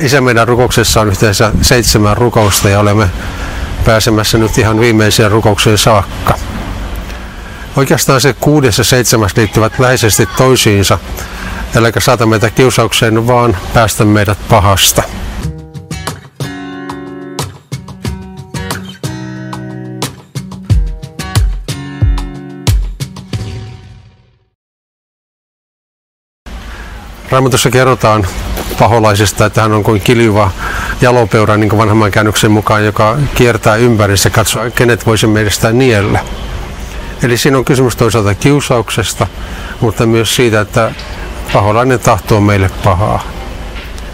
Isä meidän rukouksessa on yhteensä seitsemän rukousta ja olemme pääsemässä nyt ihan viimeiseen rukoukseen saakka. Oikeastaan se kuudes ja seitsemäs liittyvät läheisesti toisiinsa, eli saata meitä kiusaukseen, vaan päästä meidät pahasta. Raamatussa kerrotaan paholaisesta, että hän on kuin kiljuva jalopeura niin kuin vanhemman käännöksen mukaan, joka kiertää ympärissä ja katsoo, kenet voisi meistä niellä. Eli siinä on kysymys toisaalta kiusauksesta, mutta myös siitä, että paholainen tahtoo meille pahaa.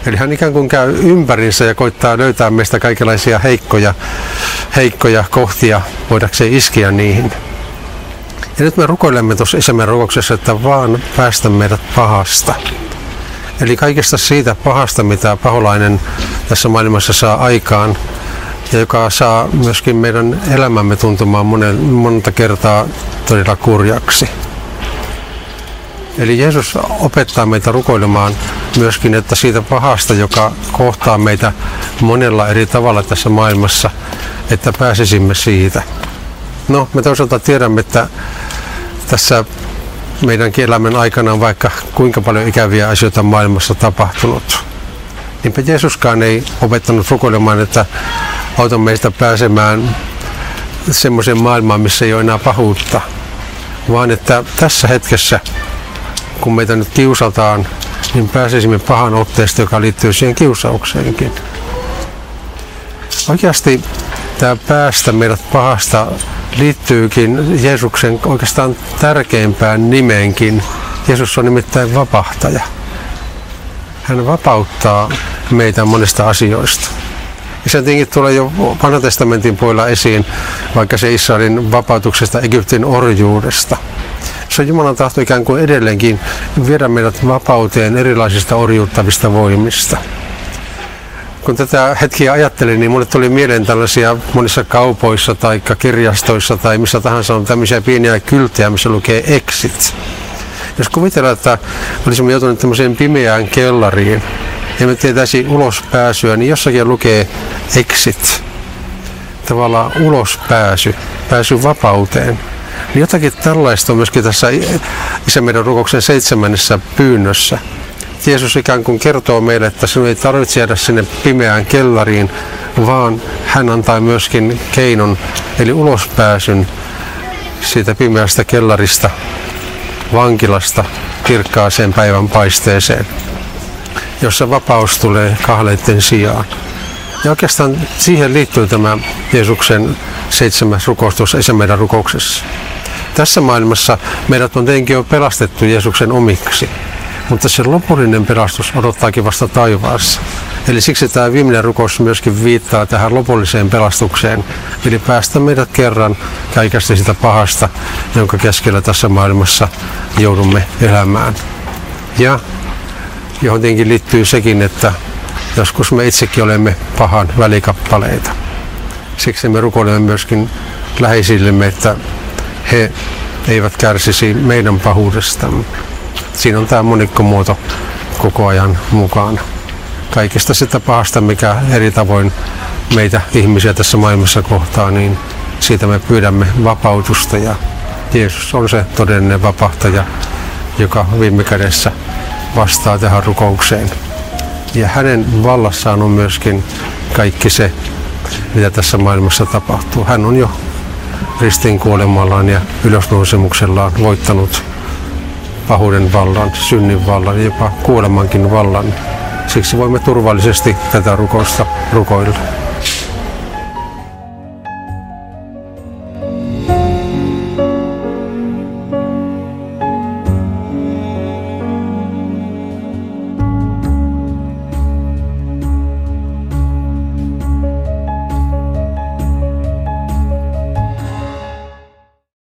Eli hän ikään kuin käy ympärinsä ja koittaa löytää meistä kaikenlaisia heikkoja, heikkoja kohtia, voidakseen iskeä niihin. Ja nyt me rukoilemme tuossa isämme rukouksessa, että vaan päästä meidät pahasta. Eli kaikesta siitä pahasta, mitä paholainen tässä maailmassa saa aikaan, ja joka saa myöskin meidän elämämme tuntumaan monen, monta kertaa todella kurjaksi. Eli Jeesus opettaa meitä rukoilemaan myöskin, että siitä pahasta, joka kohtaa meitä monella eri tavalla tässä maailmassa, että pääsisimme siitä. No, me toisaalta tiedämme, että tässä meidän elämän aikana on vaikka kuinka paljon ikäviä asioita maailmassa tapahtunut. Niinpä Jeesuskaan ei opettanut rukoilemaan, että auta meistä pääsemään semmoiseen maailmaan, missä ei ole enää pahuutta, vaan että tässä hetkessä, kun meitä nyt kiusataan, niin pääsisimme pahan otteesta, joka liittyy siihen kiusaukseenkin. Oikeasti tämä päästä meidät pahasta liittyykin Jeesuksen oikeastaan tärkeimpään nimeenkin. Jeesus on nimittäin vapahtaja. Hän vapauttaa meitä monista asioista. Ja se tietenkin tulee jo vanhan testamentin puolella esiin, vaikka se Israelin vapautuksesta Egyptin orjuudesta. Se on Jumalan tahto ikään kuin edelleenkin viedä meidät vapauteen erilaisista orjuuttavista voimista kun tätä hetkiä ajattelin, niin mulle tuli mieleen tällaisia monissa kaupoissa tai kirjastoissa tai missä tahansa on tämmöisiä pieniä kylttejä, missä lukee exit. Jos kuvitellaan, että olisimme joutuneet tämmöiseen pimeään kellariin ja me tietäisi ulospääsyä, niin jossakin lukee exit. Tavallaan ulospääsy, pääsy vapauteen. Niin jotakin tällaista on myöskin tässä Isä meidän rukouksen seitsemännessä pyynnössä. Jeesus ikään kuin kertoo meille, että sinun ei tarvitse jäädä sinne pimeään kellariin, vaan hän antaa myöskin keinon, eli ulospääsyn siitä pimeästä kellarista, vankilasta kirkkaaseen päivän paisteeseen, jossa vapaus tulee kahleiden sijaan. Ja oikeastaan siihen liittyy tämä Jeesuksen seitsemäs rukous tuossa meidän rukouksessa. Tässä maailmassa meidät on tietenkin jo pelastettu Jeesuksen omiksi. Mutta se lopullinen pelastus odottaakin vasta taivaassa. Eli siksi tämä viimeinen rukous myöskin viittaa tähän lopulliseen pelastukseen. Eli päästä meidät kerran kaikesta sitä pahasta, jonka keskellä tässä maailmassa joudumme elämään. Ja johon tietenkin liittyy sekin, että joskus me itsekin olemme pahan välikappaleita. Siksi me rukoilemme myöskin läheisillemme, että he eivät kärsisi meidän pahuudestamme siinä on tämä monikkomuoto koko ajan mukana. Kaikesta sitä pahasta, mikä eri tavoin meitä ihmisiä tässä maailmassa kohtaa, niin siitä me pyydämme vapautusta ja Jeesus on se todellinen vapahtaja, joka viime kädessä vastaa tähän rukoukseen. Ja hänen vallassaan on myöskin kaikki se, mitä tässä maailmassa tapahtuu. Hän on jo ristin kuolemallaan ja ylösnousemuksellaan voittanut pahuuden vallan, synnin vallan ja jopa kuolemankin vallan. Siksi voimme turvallisesti tätä rukousta rukoilla.